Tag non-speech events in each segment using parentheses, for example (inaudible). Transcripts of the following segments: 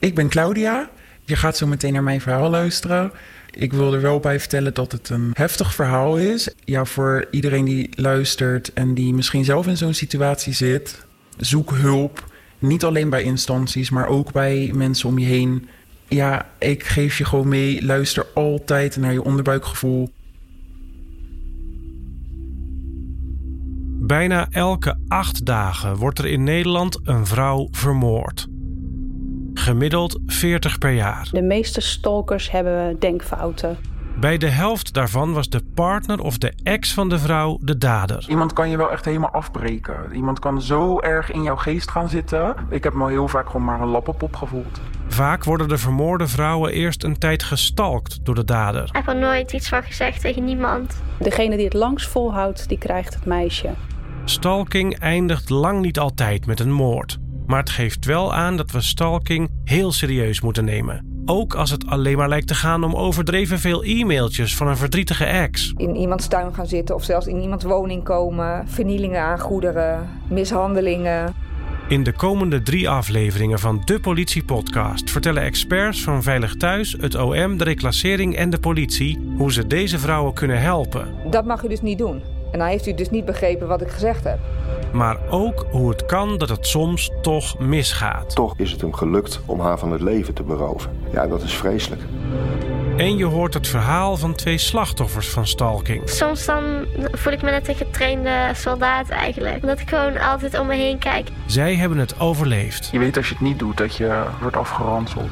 Ik ben Claudia. Je gaat zo meteen naar mijn verhaal luisteren. Ik wil er wel bij vertellen dat het een heftig verhaal is. Ja, voor iedereen die luistert en die misschien zelf in zo'n situatie zit, zoek hulp. Niet alleen bij instanties, maar ook bij mensen om je heen. Ja, ik geef je gewoon mee. Luister altijd naar je onderbuikgevoel. Bijna elke acht dagen wordt er in Nederland een vrouw vermoord. Gemiddeld 40 per jaar. De meeste stalkers hebben denkfouten. Bij de helft daarvan was de partner of de ex van de vrouw de dader. Iemand kan je wel echt helemaal afbreken. Iemand kan zo erg in jouw geest gaan zitten. Ik heb me heel vaak gewoon maar een lappenpop gevoeld. Vaak worden de vermoorde vrouwen eerst een tijd gestalkt door de dader. Ik heb er nooit iets van gezegd tegen niemand. Degene die het langst volhoudt, die krijgt het meisje. Stalking eindigt lang niet altijd met een moord. Maar het geeft wel aan dat we stalking heel serieus moeten nemen. Ook als het alleen maar lijkt te gaan om overdreven veel e-mailtjes van een verdrietige ex. In iemands tuin gaan zitten of zelfs in iemands woning komen. Vernielingen aan goederen, mishandelingen. In de komende drie afleveringen van de Politie Podcast vertellen experts van Veilig Thuis, het OM, de reclassering en de politie hoe ze deze vrouwen kunnen helpen. Dat mag u dus niet doen. En dan heeft u dus niet begrepen wat ik gezegd heb. Maar ook hoe het kan dat het soms toch misgaat. Toch is het hem gelukt om haar van het leven te beroven. Ja, dat is vreselijk. En je hoort het verhaal van twee slachtoffers van stalking. Soms dan voel ik me net een getrainde soldaat eigenlijk. Omdat ik gewoon altijd om me heen kijk. Zij hebben het overleefd. Je weet als je het niet doet dat je wordt afgeranseld.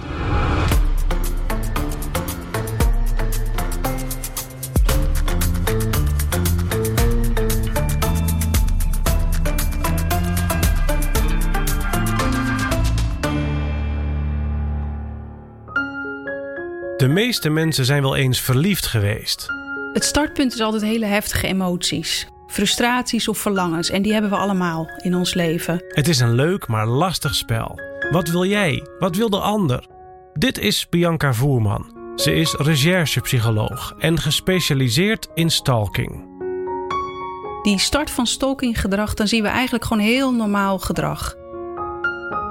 Meeste mensen zijn wel eens verliefd geweest. Het startpunt is altijd hele heftige emoties. Frustraties of verlangens. En die hebben we allemaal in ons leven. Het is een leuk maar lastig spel. Wat wil jij? Wat wil de ander? Dit is Bianca Voerman. Ze is recherchepsycholoog en gespecialiseerd in stalking. Die start van stalkinggedrag, dan zien we eigenlijk gewoon heel normaal gedrag.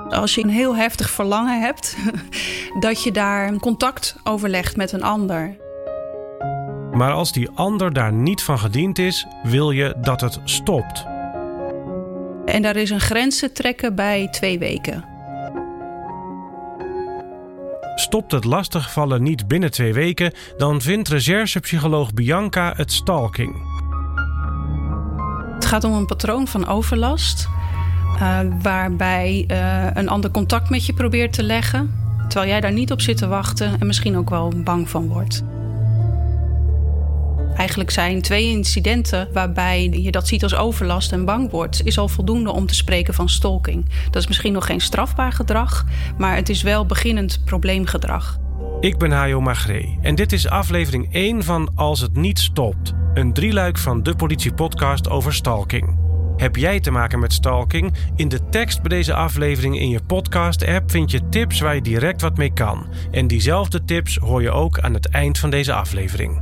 Als je een heel heftig verlangen hebt, (laughs) dat je daar contact overlegt met een ander. Maar als die ander daar niet van gediend is, wil je dat het stopt. En daar is een grens te trekken bij twee weken. Stopt het lastigvallen niet binnen twee weken, dan vindt recherchepsycholoog Bianca het stalking. Het gaat om een patroon van overlast uh, waarbij uh, een ander contact met je probeert te leggen, terwijl jij daar niet op zit te wachten en misschien ook wel bang van wordt. Eigenlijk zijn twee incidenten waarbij je dat ziet als overlast en bang wordt, is al voldoende om te spreken van stalking. Dat is misschien nog geen strafbaar gedrag, maar het is wel beginnend probleemgedrag. Ik ben Hajo Magree en dit is aflevering 1 van Als het niet stopt, een drieluik van de politiepodcast over stalking. Heb jij te maken met stalking? In de tekst bij deze aflevering in je podcast-app vind je tips waar je direct wat mee kan. En diezelfde tips hoor je ook aan het eind van deze aflevering.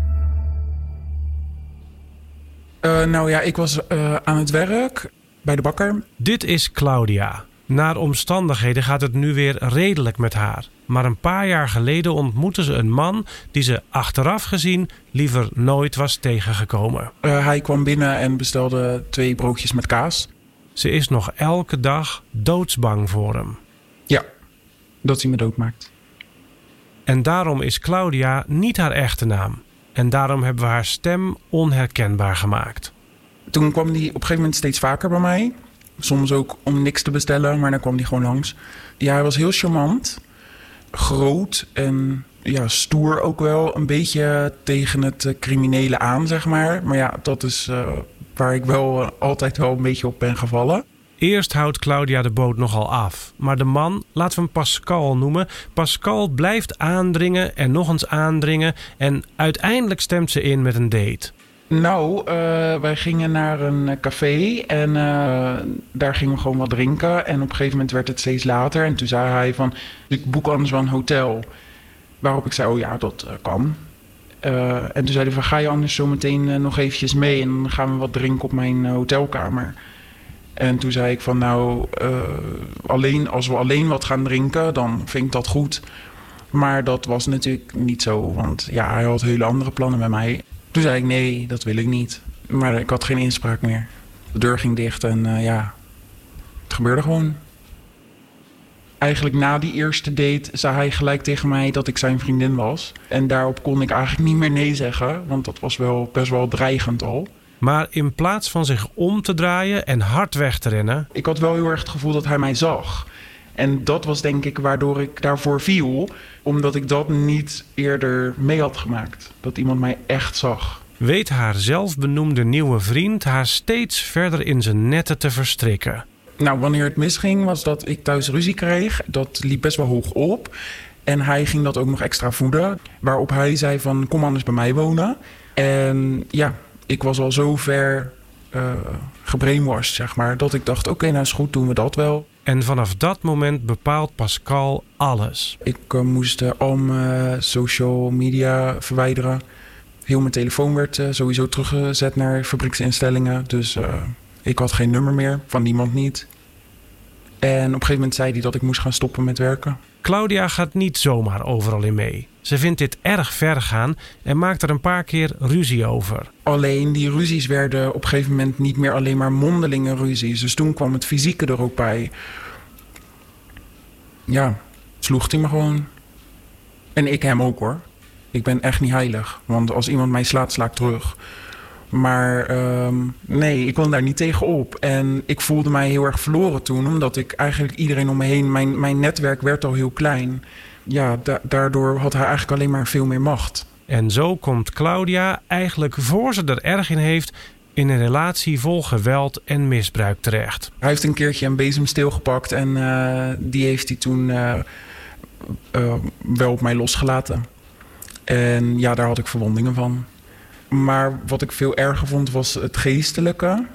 Uh, nou ja, ik was uh, aan het werk bij de bakker. Dit is Claudia. Naar omstandigheden gaat het nu weer redelijk met haar. Maar een paar jaar geleden ontmoette ze een man die ze achteraf gezien liever nooit was tegengekomen. Uh, hij kwam binnen en bestelde twee broodjes met kaas. Ze is nog elke dag doodsbang voor hem. Ja, dat hij me doodmaakt. En daarom is Claudia niet haar echte naam. En daarom hebben we haar stem onherkenbaar gemaakt. Toen kwam hij op een gegeven moment steeds vaker bij mij. Soms ook om niks te bestellen, maar dan kwam hij gewoon langs. Ja, hij was heel charmant. Groot en ja, stoer ook wel. Een beetje tegen het uh, criminele aan, zeg maar. Maar ja, dat is uh, waar ik wel uh, altijd wel een beetje op ben gevallen. Eerst houdt Claudia de boot nogal af. Maar de man, laten we hem Pascal noemen. Pascal blijft aandringen en nog eens aandringen. En uiteindelijk stemt ze in met een date. Nou, uh, wij gingen naar een café en uh, daar gingen we gewoon wat drinken. En op een gegeven moment werd het steeds later. En toen zei hij van, ik boek anders wel een hotel. Waarop ik zei, oh ja, dat kan. en toen zei hij van, ga je anders zo meteen nog eventjes mee... en dan gaan we wat drinken op mijn hotelkamer. En toen zei ik van nou, alleen, als we alleen wat gaan drinken, dan vind ik dat goed. Maar dat was natuurlijk niet zo, want ja, hij had hele andere plannen met mij. Toen zei ik nee, dat wil ik niet. Maar ik had geen inspraak meer. De deur ging dicht en uh, ja, het gebeurde gewoon. Eigenlijk na die eerste date zei hij gelijk tegen mij dat ik zijn vriendin was. En daarop kon ik eigenlijk niet meer nee zeggen, want dat was wel best wel dreigend al. Maar in plaats van zich om te draaien en hard weg te rennen. Ik had wel heel erg het gevoel dat hij mij zag. En dat was denk ik waardoor ik daarvoor viel, omdat ik dat niet eerder mee had gemaakt. Dat iemand mij echt zag. Weet haar zelfbenoemde nieuwe vriend haar steeds verder in zijn netten te verstrikken. Nou, wanneer het misging was dat ik thuis ruzie kreeg. Dat liep best wel hoog op. En hij ging dat ook nog extra voeden. Waarop hij zei van kom anders bij mij wonen. En ja, ik was al zo ver uh, gebrainwashed, zeg maar. Dat ik dacht, oké, nou is goed, doen we dat wel. En vanaf dat moment bepaalt Pascal alles. Ik uh, moest uh, al mijn social media verwijderen. Heel mijn telefoon werd sowieso teruggezet naar fabrieksinstellingen. Dus ik had geen nummer meer, van niemand niet. En op een gegeven moment zei hij dat ik moest gaan stoppen met werken. Claudia gaat niet zomaar overal in mee. Ze vindt dit erg ver gaan en maakt er een paar keer ruzie over. Alleen die ruzies werden op een gegeven moment niet meer alleen maar mondelinge ruzies. Dus toen kwam het fysieke er ook bij. Ja, sloeg hij me gewoon. En ik hem ook hoor. Ik ben echt niet heilig. Want als iemand mij slaat, sla ik terug. Maar um, nee, ik kon daar niet tegen op. En ik voelde mij heel erg verloren toen, omdat ik eigenlijk iedereen om me heen, mijn, mijn netwerk werd al heel klein. Ja, da daardoor had hij eigenlijk alleen maar veel meer macht. En zo komt Claudia eigenlijk voor ze er erg in heeft in een relatie vol geweld en misbruik terecht. Hij heeft een keertje een bezemsteel gepakt en uh, die heeft hij toen uh, uh, wel op mij losgelaten. En ja, daar had ik verwondingen van. Maar wat ik veel erger vond was het geestelijke.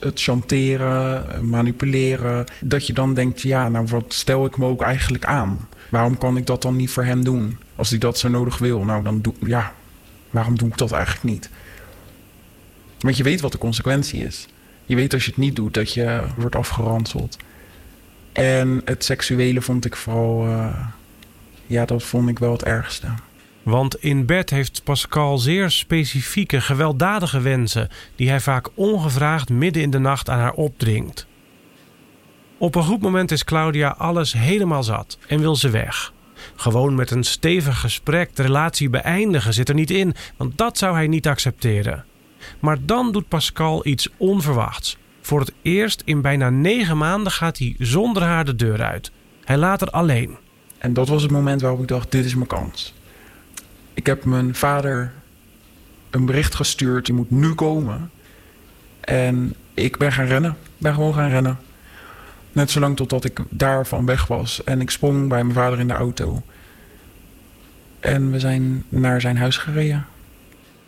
Het chanteren, manipuleren. Dat je dan denkt, ja, nou wat stel ik me ook eigenlijk aan? Waarom kan ik dat dan niet voor hem doen? Als hij dat zo nodig wil, nou dan doe ja, waarom doe ik dat eigenlijk niet? Want je weet wat de consequentie is. Je weet als je het niet doet dat je wordt afgeranseld. En het seksuele vond ik vooral, uh, ja, dat vond ik wel het ergste. Want in bed heeft Pascal zeer specifieke, gewelddadige wensen die hij vaak ongevraagd midden in de nacht aan haar opdringt. Op een goed moment is Claudia alles helemaal zat en wil ze weg. Gewoon met een stevig gesprek de relatie beëindigen zit er niet in, want dat zou hij niet accepteren. Maar dan doet Pascal iets onverwachts. Voor het eerst in bijna negen maanden gaat hij zonder haar de deur uit. Hij laat haar alleen. En dat was het moment waarop ik dacht: dit is mijn kans. Ik heb mijn vader een bericht gestuurd: je moet nu komen. En ik ben gaan rennen. Ik ben gewoon gaan rennen. Net zolang totdat ik daarvan weg was. En ik sprong bij mijn vader in de auto. En we zijn naar zijn huis gereden.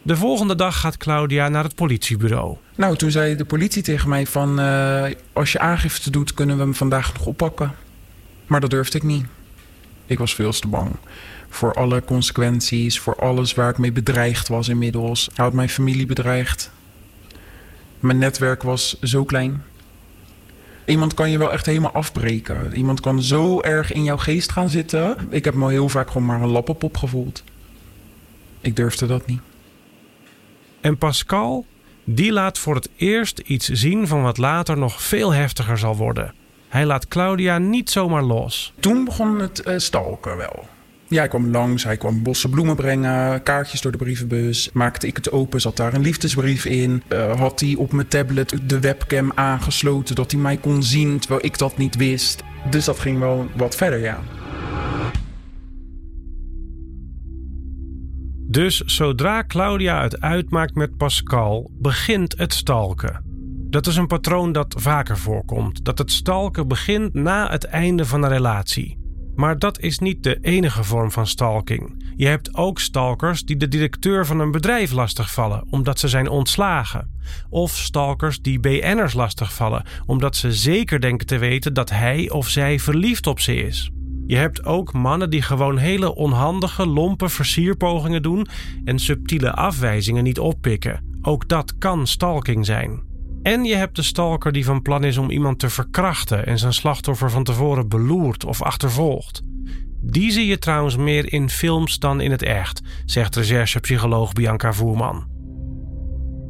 De volgende dag gaat Claudia naar het politiebureau. Nou, toen zei de politie tegen mij van... Uh, als je aangifte doet, kunnen we hem vandaag nog oppakken. Maar dat durfde ik niet. Ik was veel te bang. Voor alle consequenties, voor alles waar ik mee bedreigd was inmiddels. Hij had mijn familie bedreigd. Mijn netwerk was zo klein. Iemand kan je wel echt helemaal afbreken. Iemand kan zo erg in jouw geest gaan zitten. Ik heb me heel vaak gewoon maar een lappenpop gevoeld. Ik durfde dat niet. En Pascal, die laat voor het eerst iets zien van wat later nog veel heftiger zal worden. Hij laat Claudia niet zomaar los. Toen begon het uh, stalken wel. Ja, hij kwam langs, hij kwam bossen bloemen brengen, kaartjes door de brievenbus. Maakte ik het open, zat daar een liefdesbrief in. Uh, had hij op mijn tablet de webcam aangesloten, dat hij mij kon zien terwijl ik dat niet wist. Dus dat ging wel wat verder, ja. Dus zodra Claudia het uitmaakt met Pascal, begint het stalken. Dat is een patroon dat vaker voorkomt: dat het stalken begint na het einde van een relatie. Maar dat is niet de enige vorm van stalking. Je hebt ook stalkers die de directeur van een bedrijf lastigvallen omdat ze zijn ontslagen. Of stalkers die BN'ers lastigvallen omdat ze zeker denken te weten dat hij of zij verliefd op ze is. Je hebt ook mannen die gewoon hele onhandige, lompe versierpogingen doen en subtiele afwijzingen niet oppikken. Ook dat kan stalking zijn. En je hebt de stalker die van plan is om iemand te verkrachten en zijn slachtoffer van tevoren beloert of achtervolgt. Die zie je trouwens meer in films dan in het echt, zegt recherchepsycholoog Bianca Voerman.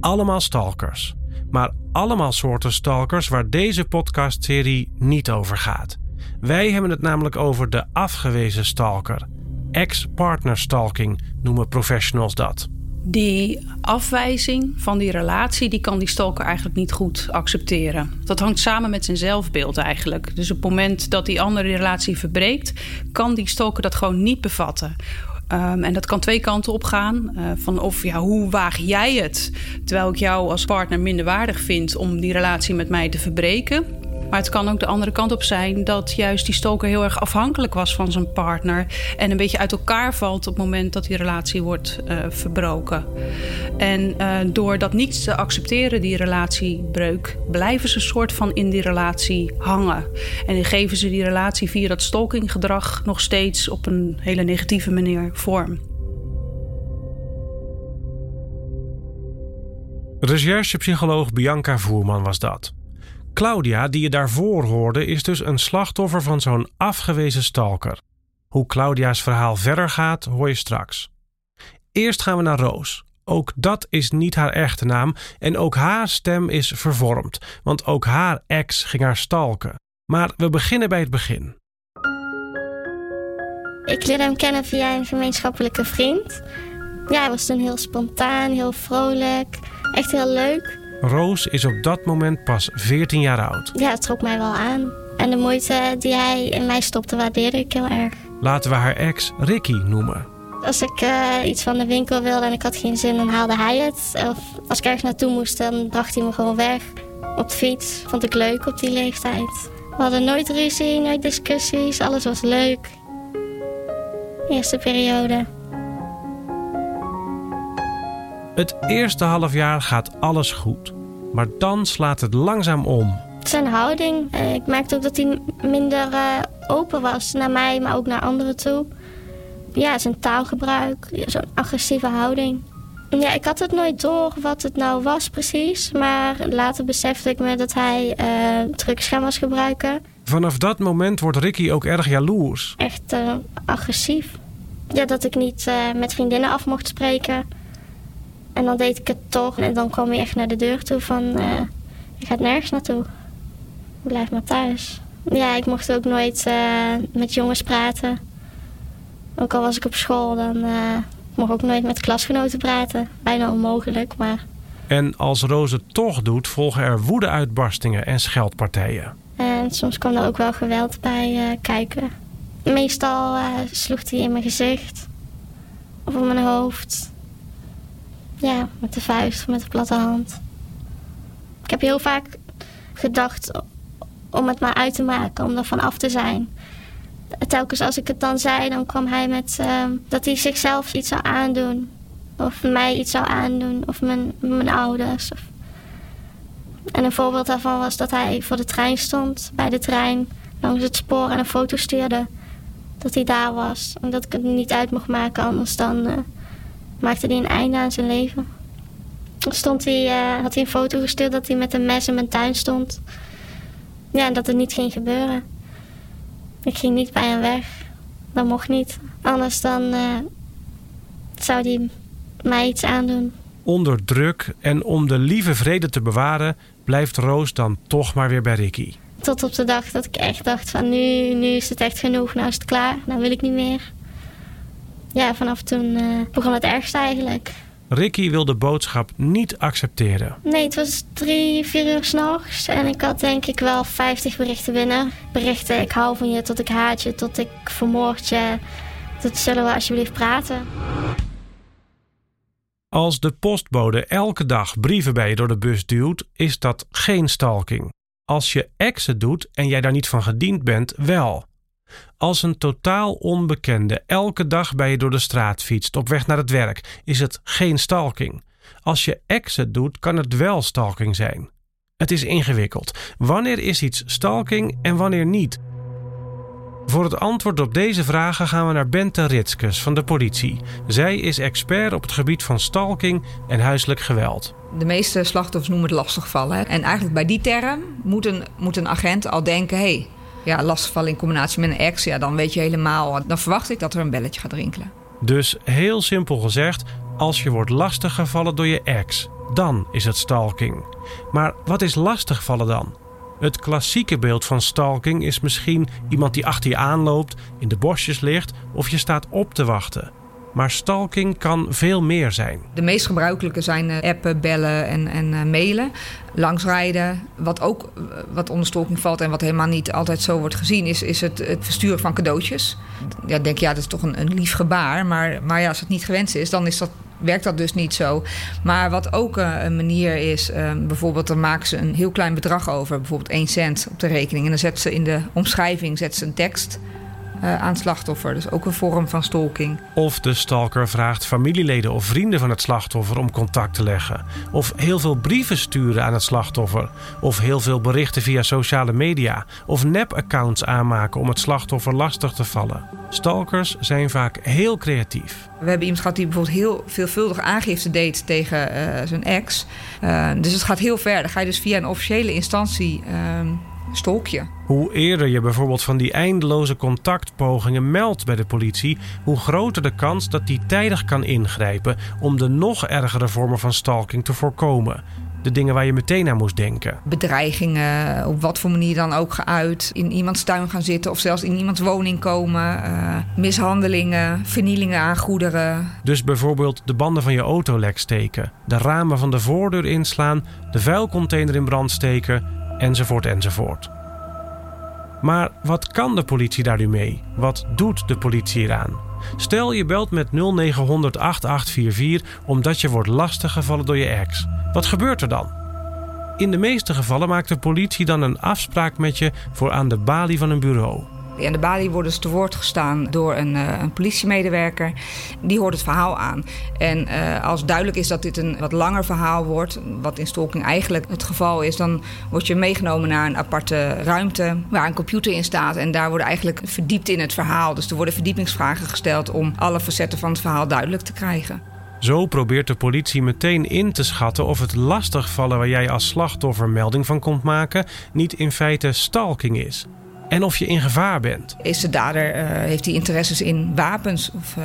Allemaal stalkers, maar allemaal soorten stalkers waar deze podcastserie niet over gaat. Wij hebben het namelijk over de afgewezen stalker. Ex-partner stalking noemen professionals dat. Die afwijzing van die relatie, die kan die stalker eigenlijk niet goed accepteren. Dat hangt samen met zijn zelfbeeld eigenlijk. Dus op het moment dat die andere relatie verbreekt, kan die stalker dat gewoon niet bevatten. Um, en dat kan twee kanten op gaan. Uh, van of ja, hoe waag jij het? Terwijl ik jou als partner minder waardig vind om die relatie met mij te verbreken. Maar het kan ook de andere kant op zijn dat juist die stoker heel erg afhankelijk was van zijn partner. En een beetje uit elkaar valt op het moment dat die relatie wordt uh, verbroken. En uh, door dat niet te accepteren, die relatiebreuk, blijven ze een soort van in die relatie hangen. En dan geven ze die relatie via dat stalkinggedrag nog steeds op een hele negatieve manier vorm. Recherchepsycholoog Bianca Voerman was dat. Claudia, die je daarvoor hoorde, is dus een slachtoffer van zo'n afgewezen stalker. Hoe Claudia's verhaal verder gaat, hoor je straks. Eerst gaan we naar Roos. Ook dat is niet haar echte naam en ook haar stem is vervormd, want ook haar ex ging haar stalken. Maar we beginnen bij het begin. Ik leerde hem kennen via een gemeenschappelijke vriend. Ja, hij was toen heel spontaan, heel vrolijk, echt heel leuk. Roos is op dat moment pas 14 jaar oud. Ja, het trok mij wel aan. En de moeite die hij in mij stopte, waardeerde ik heel erg. Laten we haar ex Ricky noemen. Als ik uh, iets van de winkel wilde en ik had geen zin, dan haalde hij het. Of als ik ergens naartoe moest, dan bracht hij me gewoon weg. Op de fiets. Vond ik leuk op die leeftijd. We hadden nooit ruzie, nooit discussies. Alles was leuk. Eerste periode. Het eerste half jaar gaat alles goed. Maar dan slaat het langzaam om. Zijn houding. Eh, ik merkte ook dat hij minder uh, open was naar mij, maar ook naar anderen toe. Ja, zijn taalgebruik, zo'n agressieve houding. Ja, ik had het nooit door wat het nou was precies. Maar later besefte ik me dat hij uh, drugscherm was gebruiken. Vanaf dat moment wordt Ricky ook erg jaloers. Echt uh, agressief. Ja, dat ik niet uh, met vriendinnen af mocht spreken. En dan deed ik het toch. En dan kwam hij echt naar de deur toe van... Uh, je gaat nergens naartoe. Blijf maar thuis. Ja, ik mocht ook nooit uh, met jongens praten. Ook al was ik op school, dan uh, mocht ik ook nooit met klasgenoten praten. Bijna onmogelijk, maar... En als Roos het toch doet, volgen er woedeuitbarstingen en scheldpartijen. En soms kwam er ook wel geweld bij kijken. Meestal sloeg hij in mijn gezicht. Of op mijn hoofd. Ja, met de vuist, met de platte hand. Ik heb heel vaak gedacht om het maar uit te maken, om er van af te zijn. Telkens als ik het dan zei, dan kwam hij met uh, dat hij zichzelf iets zou aandoen. Of mij iets zou aandoen, of mijn, mijn ouders. Of... En een voorbeeld daarvan was dat hij voor de trein stond, bij de trein, langs het spoor en een foto stuurde. Dat hij daar was. En dat ik het niet uit mocht maken, anders dan... Uh, maakte hij een einde aan zijn leven. Stond hij, uh, had hij een foto gestuurd dat hij met een mes in mijn tuin stond. Ja, en dat het niet ging gebeuren. Ik ging niet bij hem weg. Dat mocht niet. Anders dan uh, zou hij mij iets aandoen. Onder druk en om de lieve vrede te bewaren... blijft Roos dan toch maar weer bij Ricky. Tot op de dag dat ik echt dacht van nu, nu is het echt genoeg. Nou is het klaar. Nou wil ik niet meer ja, vanaf toen uh, begon het ergste eigenlijk. Ricky wil de boodschap niet accepteren. Nee, het was drie, vier uur s'nachts. En ik had denk ik wel 50 berichten binnen. Berichten, ik hou van je, tot ik haat je, tot ik vermoord je. Tot zullen we alsjeblieft praten. Als de postbode elke dag brieven bij je door de bus duwt, is dat geen stalking. Als je exen doet en jij daar niet van gediend bent, wel. Als een totaal onbekende elke dag bij je door de straat fietst op weg naar het werk, is het geen stalking. Als je exit doet, kan het wel stalking zijn. Het is ingewikkeld. Wanneer is iets stalking en wanneer niet? Voor het antwoord op deze vragen gaan we naar Bente Ritskes van de politie. Zij is expert op het gebied van stalking en huiselijk geweld. De meeste slachtoffers noemen het lastigvallen. En eigenlijk bij die term moet een, agent al denken... hey, ja, lastigvallen in combinatie met een ex... ja, dan weet je helemaal... dan verwacht ik dat er een belletje gaat rinkelen. Dus heel simpel gezegd, als je wordt lastiggevallen door je ex... dan is het stalking. Maar wat is lastigvallen dan? Het klassieke beeld van stalking is misschien iemand die achter je aanloopt, in de bosjes ligt of je staat op te wachten. Maar stalking kan veel meer zijn. De meest gebruikelijke zijn eh, appen, bellen en, en uh, mailen. Langsrijden. Wat ook eh, wat onder stalking valt en wat helemaal niet altijd zo wordt gezien, is, is het, het versturen van cadeautjes. Ja, denk ja, dat is toch een, een lief gebaar. Maar, maar ja, als het niet gewenst is, dan is dat werkt dat dus niet zo. Maar wat ook een manier is, bijvoorbeeld dan maken ze een heel klein bedrag over, bijvoorbeeld 1 cent op de rekening. En dan zetten ze in de omschrijving zetten ze een tekst uh, aan slachtoffer. Dus ook een vorm van stalking. Of de stalker vraagt familieleden of vrienden van het slachtoffer om contact te leggen. Of heel veel brieven sturen aan het slachtoffer. Of heel veel berichten via sociale media. Of nep-accounts aanmaken om het slachtoffer lastig te vallen. Stalkers zijn vaak heel creatief. We hebben iemand gehad die bijvoorbeeld heel veelvuldig aangifte deed tegen uh, zijn ex. Uh, dus het gaat heel ver. Dan ga je dus via een officiële instantie stolkje. Hoe eerder je bijvoorbeeld van die eindeloze contactpogingen meldt bij de politie, hoe groter de kans dat die tijdig kan ingrijpen om de nog ergere vormen van stalking te voorkomen. De dingen waar je meteen aan moest denken. Bedreigingen, op wat voor manier dan ook geuit. In iemands tuin gaan zitten of zelfs in iemands woning komen. Uh, mishandelingen, vernielingen aan goederen. Dus bijvoorbeeld de banden van je auto lek steken. De ramen van de voordeur inslaan. De vuilcontainer in brand steken enzovoort enzovoort. Maar wat kan de politie daar nu mee? Wat doet de politie eraan? Stel je belt met 0900 8844 omdat je wordt lastiggevallen door je ex. Wat gebeurt er dan? In de meeste gevallen maakt de politie dan een afspraak met je voor aan de balie van een bureau. In de balie worden ze te woord gestaan door een, uh, een politiemedewerker. Die hoort het verhaal aan. En uh, als duidelijk is dat dit een wat langer verhaal wordt, wat in stalking eigenlijk het geval is, dan word je meegenomen naar een aparte ruimte waar een computer in staat. En daar worden eigenlijk verdiept in het verhaal. Dus er worden verdiepingsvragen gesteld om alle facetten van het verhaal duidelijk te krijgen. Zo probeert de politie meteen in te schatten of het lastigvallen waar jij als slachtoffer melding van komt maken niet in feite stalking is en of je in gevaar bent. Is de dader, uh, heeft hij interesses in wapens? Of uh,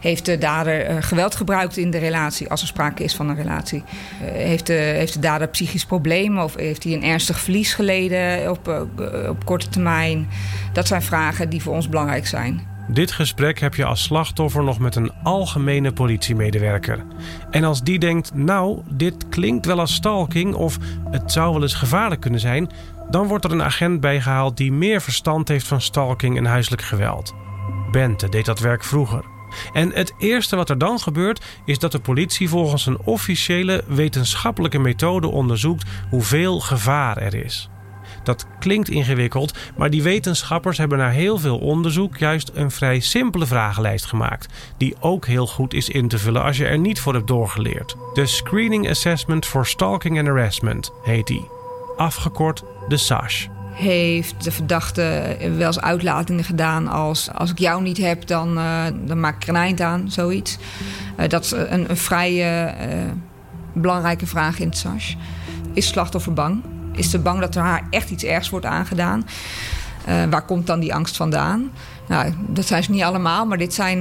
heeft de dader uh, geweld gebruikt in de relatie, als er sprake is van een relatie? heeft, de, heeft de dader psychisch problemen of heeft hij een ernstig verlies geleden op, op korte termijn? Dat zijn vragen die voor ons belangrijk zijn. Dit gesprek heb je als slachtoffer nog met een algemene politiemedewerker. En als die denkt, nou, dit klinkt wel als stalking of het zou wel eens gevaarlijk kunnen zijn, dan wordt er een agent bijgehaald die meer verstand heeft van stalking en huiselijk geweld. Bente deed dat werk vroeger. En het eerste wat er dan gebeurt is dat de politie volgens een officiële wetenschappelijke methode onderzoekt hoeveel gevaar er is. Dat klinkt ingewikkeld, maar die wetenschappers hebben na heel veel onderzoek juist een vrij simpele vragenlijst gemaakt, die ook heel goed is in te vullen als je er niet voor hebt doorgeleerd. De Screening Assessment for Stalking and Harassment heet die afgekort de SASH. Heeft de verdachte wel eens uitlatingen gedaan als... als ik jou niet heb, dan, uh, dan maak ik er een eind aan, zoiets. Uh, dat is een, een vrij uh, belangrijke vraag in het SASH. Is slachtoffer bang? Is ze bang dat er haar echt iets ergs wordt aangedaan? waar komt dan die angst vandaan? Nou, dat zijn ze niet allemaal, maar dit zijn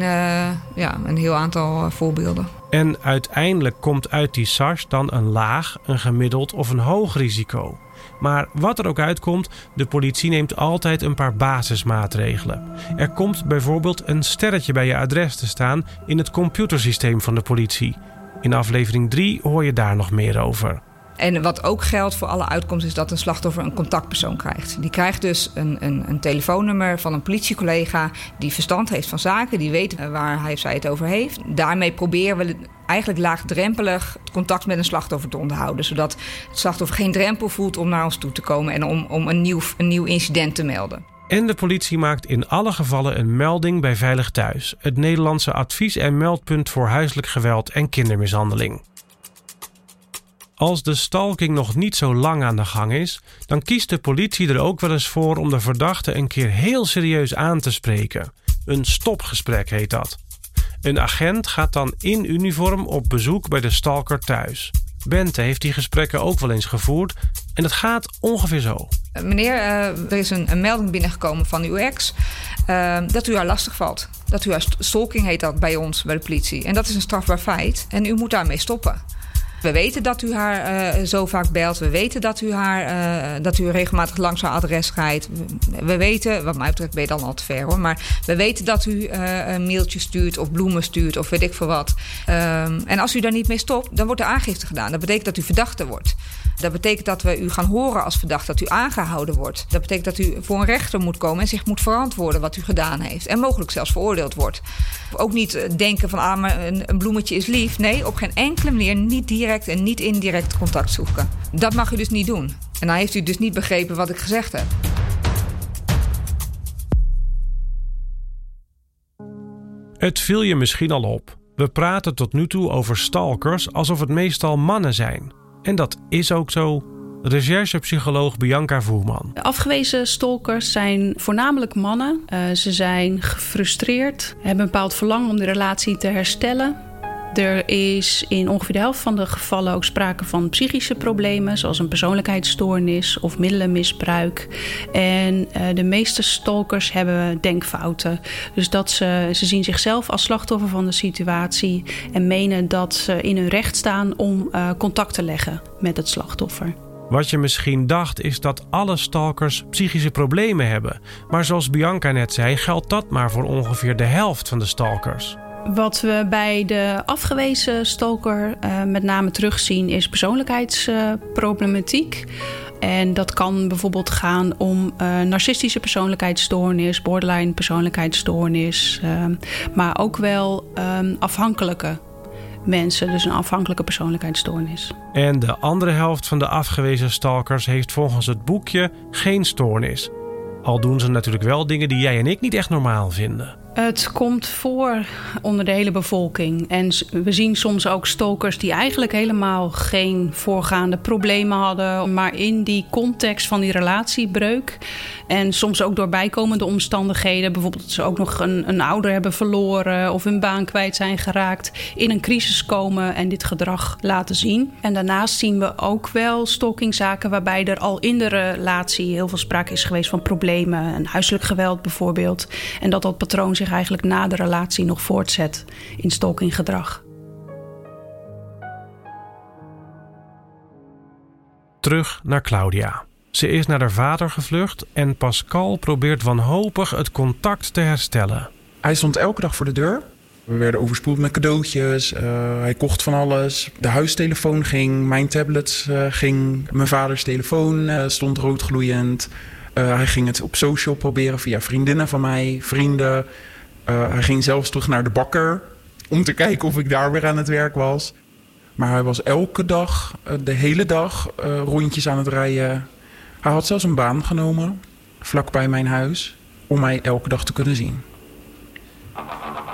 ja, een heel aantal voorbeelden. En uiteindelijk komt uit die SARS dan een laag, een gemiddeld of een hoog risico. Maar wat er ook uitkomt, de politie neemt altijd een paar basismaatregelen. Er komt bijvoorbeeld een sterretje bij je adres te staan in het computersysteem van de politie. In aflevering 3 hoor je daar nog meer over. En wat ook geldt voor alle uitkomsten is dat een slachtoffer een contactpersoon krijgt. Die krijgt dus een, een, een telefoonnummer van een politiecollega die verstand heeft van zaken, die weet waar hij of zij het over heeft. Daarmee proberen we eigenlijk laagdrempelig contact met een slachtoffer te onderhouden. Zodat het slachtoffer geen drempel voelt om naar ons toe te komen en om, om een, nieuw, een nieuw incident te melden. En de politie maakt in alle gevallen een melding bij Veilig Thuis, het Nederlandse advies- en meldpunt voor huiselijk geweld en kindermishandeling. Als de stalking nog niet zo lang aan de gang is, dan kiest de politie er ook wel eens voor om de verdachte een keer heel serieus aan te spreken. Een stopgesprek heet dat. Een agent gaat dan in uniform op bezoek bij de stalker thuis. Bente heeft die gesprekken ook wel eens gevoerd. En het gaat ongeveer zo. Meneer, uh, er is een, melding binnengekomen van uw ex uh, dat u haar lastig valt. Dat u haar stalking heet dat bij ons, bij de politie. En dat is een strafbaar feit. En u moet daarmee stoppen. We weten dat u haar uh, zo vaak belt. We weten dat u, haar, uh, dat u regelmatig langs haar adres rijdt. We weten, wat mij betreft ben je dan al te ver hoor. Maar we weten dat u uh, een mailtje stuurt of bloemen stuurt of weet ik veel wat. Um, en als u daar niet mee stopt, dan wordt er aangifte gedaan. Dat betekent dat u verdachte wordt. Dat betekent dat we u gaan horen als verdachte, dat u aangehouden wordt. Dat betekent dat u voor een rechter moet komen en zich moet verantwoorden wat u gedaan heeft. En mogelijk zelfs veroordeeld wordt. Ook niet denken van ah, maar een, een bloemetje is lief. Nee, op geen enkele manier niet direct en niet indirect contact zoeken. Dat mag u dus niet doen. En dan heeft u dus niet begrepen wat ik gezegd heb. Het viel je misschien al op. We praten tot nu toe over stalkers alsof het meestal mannen zijn. En dat is ook zo. Recherchepsycholoog Bianca Voerman. De afgewezen stalkers zijn voornamelijk mannen. Uh, ze zijn gefrustreerd, hebben een bepaald verlangen om de relatie te herstellen. Er is in ongeveer de helft van de gevallen ook sprake van psychische problemen, zoals een persoonlijkheidsstoornis of middelenmisbruik. En uh, de meeste stalkers hebben denkfouten. Dus dat ze, ze zien zichzelf als slachtoffer van de situatie en menen dat ze in hun recht staan om uh, contact te leggen met het slachtoffer. Wat je misschien dacht is dat alle stalkers psychische problemen hebben. Maar zoals Bianca net zei, geldt dat maar voor ongeveer de helft van de stalkers. Wat we bij de afgewezen stalker uh, met name terugzien is persoonlijkheidsproblematiek. En dat kan bijvoorbeeld gaan om uh, narcistische persoonlijkheidsstoornis, borderline persoonlijkheidsstoornis, maar ook wel afhankelijke mensen, dus een afhankelijke persoonlijkheidsstoornis. En de andere helft van de afgewezen stalkers heeft volgens het boekje geen stoornis. Al doen ze natuurlijk wel dingen die jij en ik niet echt normaal vinden. Het komt voor onder de hele bevolking. En we zien soms ook stokers die eigenlijk helemaal geen voorgaande problemen hadden. Maar in die context van die relatiebreuk. En soms ook door bijkomende omstandigheden. Bijvoorbeeld dat ze ook nog een, een ouder hebben verloren. Of hun baan kwijt zijn geraakt. In een crisis komen en dit gedrag laten zien. En daarnaast zien we ook wel stalkingzaken waarbij er al in de relatie heel veel sprake is geweest van problemen. Een huiselijk geweld bijvoorbeeld. En dat dat patroon zich eigenlijk na de relatie nog voortzet in stalkinggedrag. Terug naar Claudia. Ze is naar haar vader gevlucht en Pascal probeert wanhopig het contact te herstellen. Hij stond elke dag voor de deur. We werden overspoeld met cadeautjes. Uh, hij kocht van alles. De huistelefoon ging, mijn tablet uh, ging. Mijn vaders telefoon uh, stond roodgloeiend. hij ging het op social proberen via vriendinnen van mij, vrienden. Uh, hij ging zelfs terug naar de bakker om te kijken of ik daar weer aan het werk was. Maar hij was elke dag, uh, de hele dag, uh, rondjes aan het rijden. Hij had zelfs een baan genomen, vlakbij mijn huis, om mij elke dag te kunnen zien.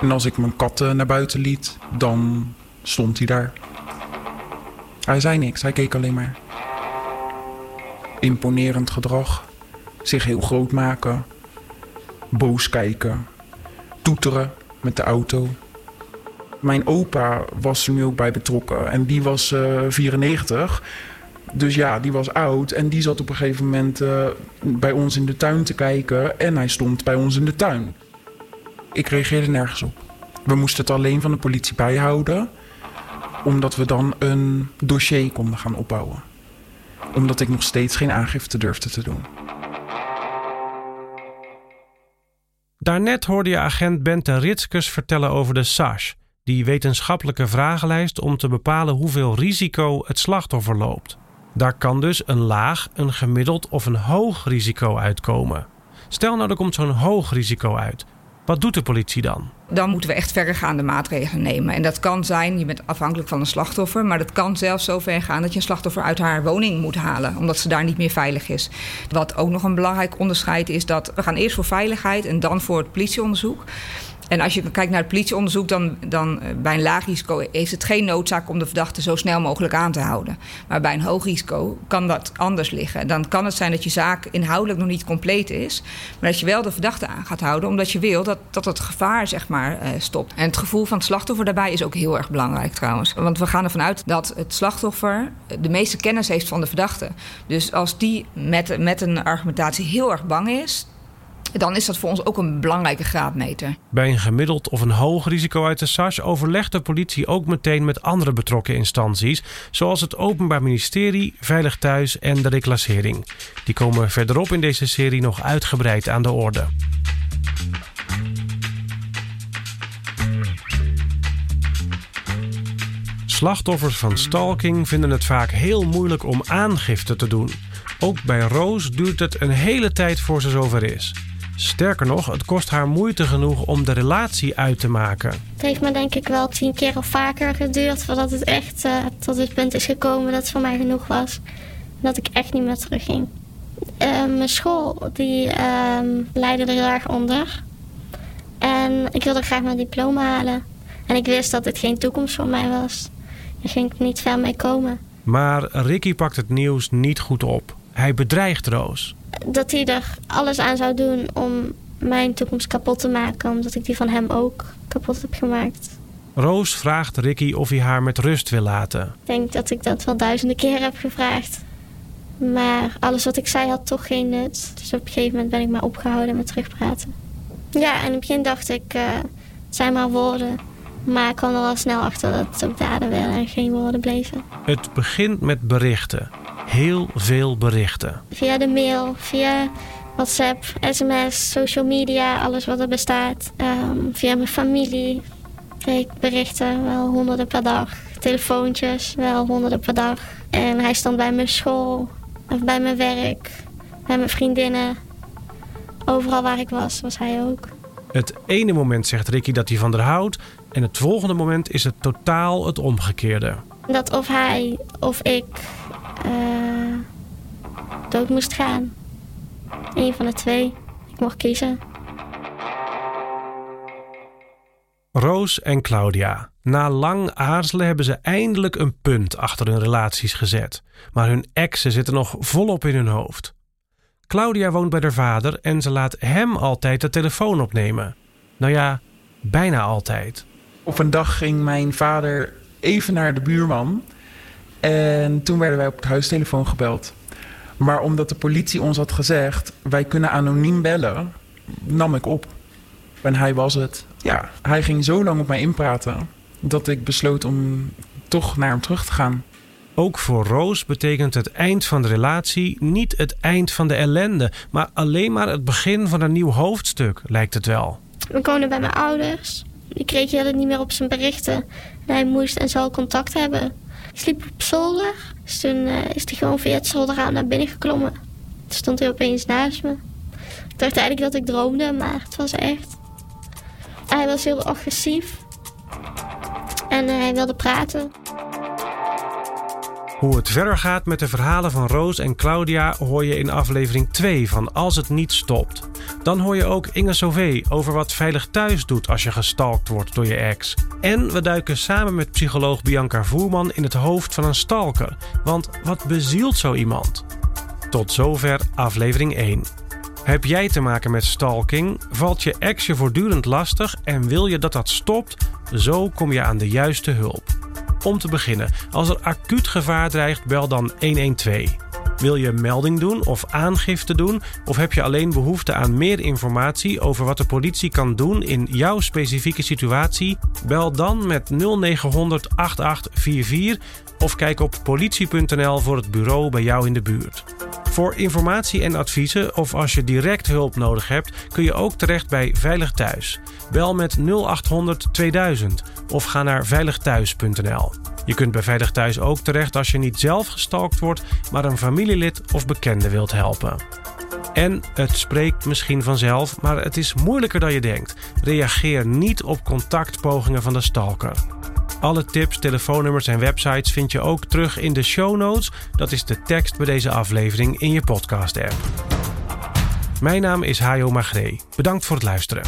En als ik mijn katten naar buiten liet, dan stond hij daar. Hij zei niks, hij keek alleen maar. Imponerend gedrag, zich heel groot maken, boos kijken, toeteren met de auto. Mijn opa was er nu ook bij betrokken en die was uh, 94. Dus ja, die was oud en die zat op een gegeven moment uh, bij ons in de tuin te kijken en hij stond bij ons in de tuin. Ik reageerde nergens op. We moesten het alleen van de politie bijhouden, omdat we dan een dossier konden gaan opbouwen. Omdat ik nog steeds geen aangifte durfde te doen. Daarnet hoorde je agent Bente Ritskes vertellen over de SASH, die wetenschappelijke vragenlijst om te bepalen hoeveel risico het slachtoffer loopt. Daar kan dus een laag, een gemiddeld of een hoog risico uitkomen. Stel nou er komt zo'n hoog risico uit. Wat doet de politie dan? Dan moeten we echt verregaande maatregelen nemen. En dat kan zijn, je bent afhankelijk van een slachtoffer, maar dat kan zelfs zo ver gaan dat je een slachtoffer uit haar woning moet halen, omdat ze daar niet meer veilig is. Wat ook nog een belangrijk onderscheid is dat we gaan eerst voor veiligheid en dan voor het politieonderzoek. En als je kijkt naar het politieonderzoek, dan, dan eh, bij een laag risico heeft het geen noodzaak om de verdachte zo snel mogelijk aan te houden. Maar bij een hoog risico kan dat anders liggen. Dan kan het zijn dat je zaak inhoudelijk nog niet compleet is, maar dat je wel de verdachte aan gaat houden, omdat je wil dat, dat het gevaar zeg maar uh, stopt. En het gevoel van het slachtoffer daarbij is ook heel erg belangrijk trouwens. Want we gaan ervan uit dat het slachtoffer de meeste kennis heeft van de verdachte. Dus als die met, met een argumentatie heel erg bang is, dan is dat voor ons ook een belangrijke graadmeter. Bij een gemiddeld of een hoog risico uit de SARS overlegt de politie ook meteen met andere betrokken instanties, zoals het Openbaar Ministerie, Veilig Thuis en de reclassering. Die komen verderop in deze serie nog uitgebreid aan de orde. Slachtoffers van stalking vinden het vaak heel moeilijk om aangifte te doen. Ook bij Roos duurt het een hele tijd voor ze zover is. Sterker nog, het kost haar moeite genoeg om de relatie uit te maken. Het heeft me denk ik wel tien keer of vaker geduurd voordat het echt uh, tot het punt is gekomen dat het voor mij genoeg was. Dat ik echt niet meer terugging. Uh, mijn school die uh, leidde er heel erg onder. En ik wilde graag mijn diploma halen. En ik wist dat dit geen toekomst voor mij was. Daar ging ik niet ver mee komen. Maar Ricky pakt het nieuws niet goed op. Hij bedreigt Roos dat hij er alles aan zou doen om mijn toekomst kapot te maken, omdat ik die van hem ook kapot heb gemaakt. Roos vraagt Ricky of hij haar met rust wil laten. Ik denk dat ik dat wel duizenden keer heb gevraagd. Maar alles wat ik zei had toch geen nut. Dus op een gegeven moment ben ik maar opgehouden met terugpraten. Ja, en in het begin dacht ik, uh, het zijn maar woorden. Maar ik kwam er al snel achter dat het ook daden werden en geen woorden bleven. Het begint met berichten heel veel berichten. Via de mail, via WhatsApp, sms, social media, alles wat er bestaat. Ehm, via mijn familie kreeg ik berichten, wel honderden per dag. Telefoontjes, wel honderden per dag. En hij stond bij mijn school, of bij mijn werk, bij mijn vriendinnen. Overal waar ik was, was hij ook. Het ene moment zegt Ricky dat hij van haar houdt... en het volgende moment is het totaal het omgekeerde. Dat of hij of ik uh, dood moest gaan. Eén van de twee. Ik mocht kiezen. Roos en Claudia. Na lang aarzelen hebben ze eindelijk een punt achter hun relaties gezet. Maar hun exen zitten nog volop in hun hoofd. Claudia woont bij haar vader en ze laat hem altijd de telefoon opnemen. Nou ja, bijna altijd. Op een dag ging mijn vader even naar de buurman en toen werden wij op het huistelefoon gebeld. Maar omdat de politie ons had gezegd: wij kunnen anoniem bellen, nam ik op. En hij was het. Ja, hij ging zo lang op mij inpraten dat ik besloot om toch naar hem terug te gaan. Ook voor Roos betekent het eind van de relatie niet het eind van de ellende, maar alleen maar het begin van een nieuw hoofdstuk, lijkt het wel. We woonden bij mijn ouders. Ik kreeg helemaal niet meer op zijn berichten. En hij moest en zal contact hebben. Sliep op zolder. Dus toen uh, is hij gewoon via het zolderraam naar binnen geklommen. Toen stond hij opeens naast me. Ik dacht eigenlijk dat ik droomde, maar het was echt. Hij was heel agressief. En uh, hij wilde praten. Hoe het verder gaat met de verhalen van Roos en Claudia hoor je in aflevering 2 van Als het niet stopt. Dan hoor je ook Inge Sauvé over wat Veilig Thuis doet als je gestalkt wordt door je ex. En we duiken samen met psycholoog Bianca Voerman in het hoofd van een stalker. Want wat bezielt zo iemand? Tot zover aflevering 1. Heb jij te maken met stalking? Valt je ex je voortdurend lastig en wil je dat dat stopt? Zo kom je aan de juiste hulp. Om te beginnen, als er acuut gevaar dreigt, bel dan 112. Wil je melding doen of aangifte doen? Of heb je alleen behoefte aan meer informatie over wat de politie kan doen in jouw specifieke situatie? Bel dan met 0900 8844 of kijk op politie.nl voor het bureau bij jou in de buurt. Voor informatie en adviezen of als je direct hulp nodig hebt, kun je ook terecht bij Veilig Thuis. Bel met 0800 2000 of ga naar veiligthuis.nl. Je kunt bij Veilig Thuis ook terecht als je niet zelf gestalkt wordt, maar een familielid of bekende wilt helpen. En het spreekt misschien vanzelf, maar het is moeilijker dan je denkt. Reageer niet op contactpogingen van de stalker. Alle tips, telefoonnummers en websites vind je ook terug in de show notes. Dat is de tekst bij deze aflevering in je podcast-app. Mijn naam is Hajo Magree. Bedankt voor het luisteren.